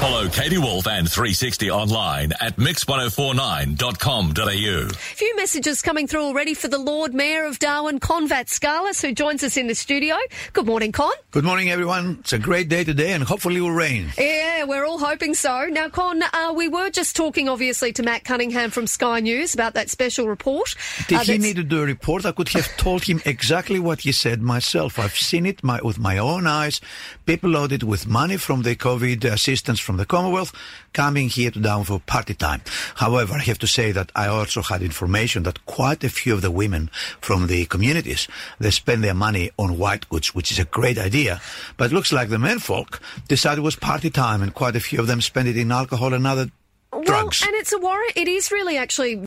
Follow Katie Woolf and 360 online at mix1049.com.au. A Few messages coming through already for the Lord Mayor of Darwin, Kon Vatskalis, who joins us in the studio. Good morning, Kon. Good morning, everyone. It's a great day today, and hopefully it will rain. Yeah, we're all hoping so. Now, Kon, uh, we were just talking, obviously, to Matt Cunningham from Sky News about that special report. Did uh, he need to do a report? I could have told him exactly what he said myself. I've seen it my, with my own eyes. People loaded with money from the COVID assistance from the Commonwealth coming here to Down for party time. However, I have to say that I also had information that quite a few of the women from the communities, they spend their money on white goods, which is a great idea. But it looks like the menfolk decided it was party time and quite a few of them spend it in alcohol and other well, drugs. and it's a worry. It is really actually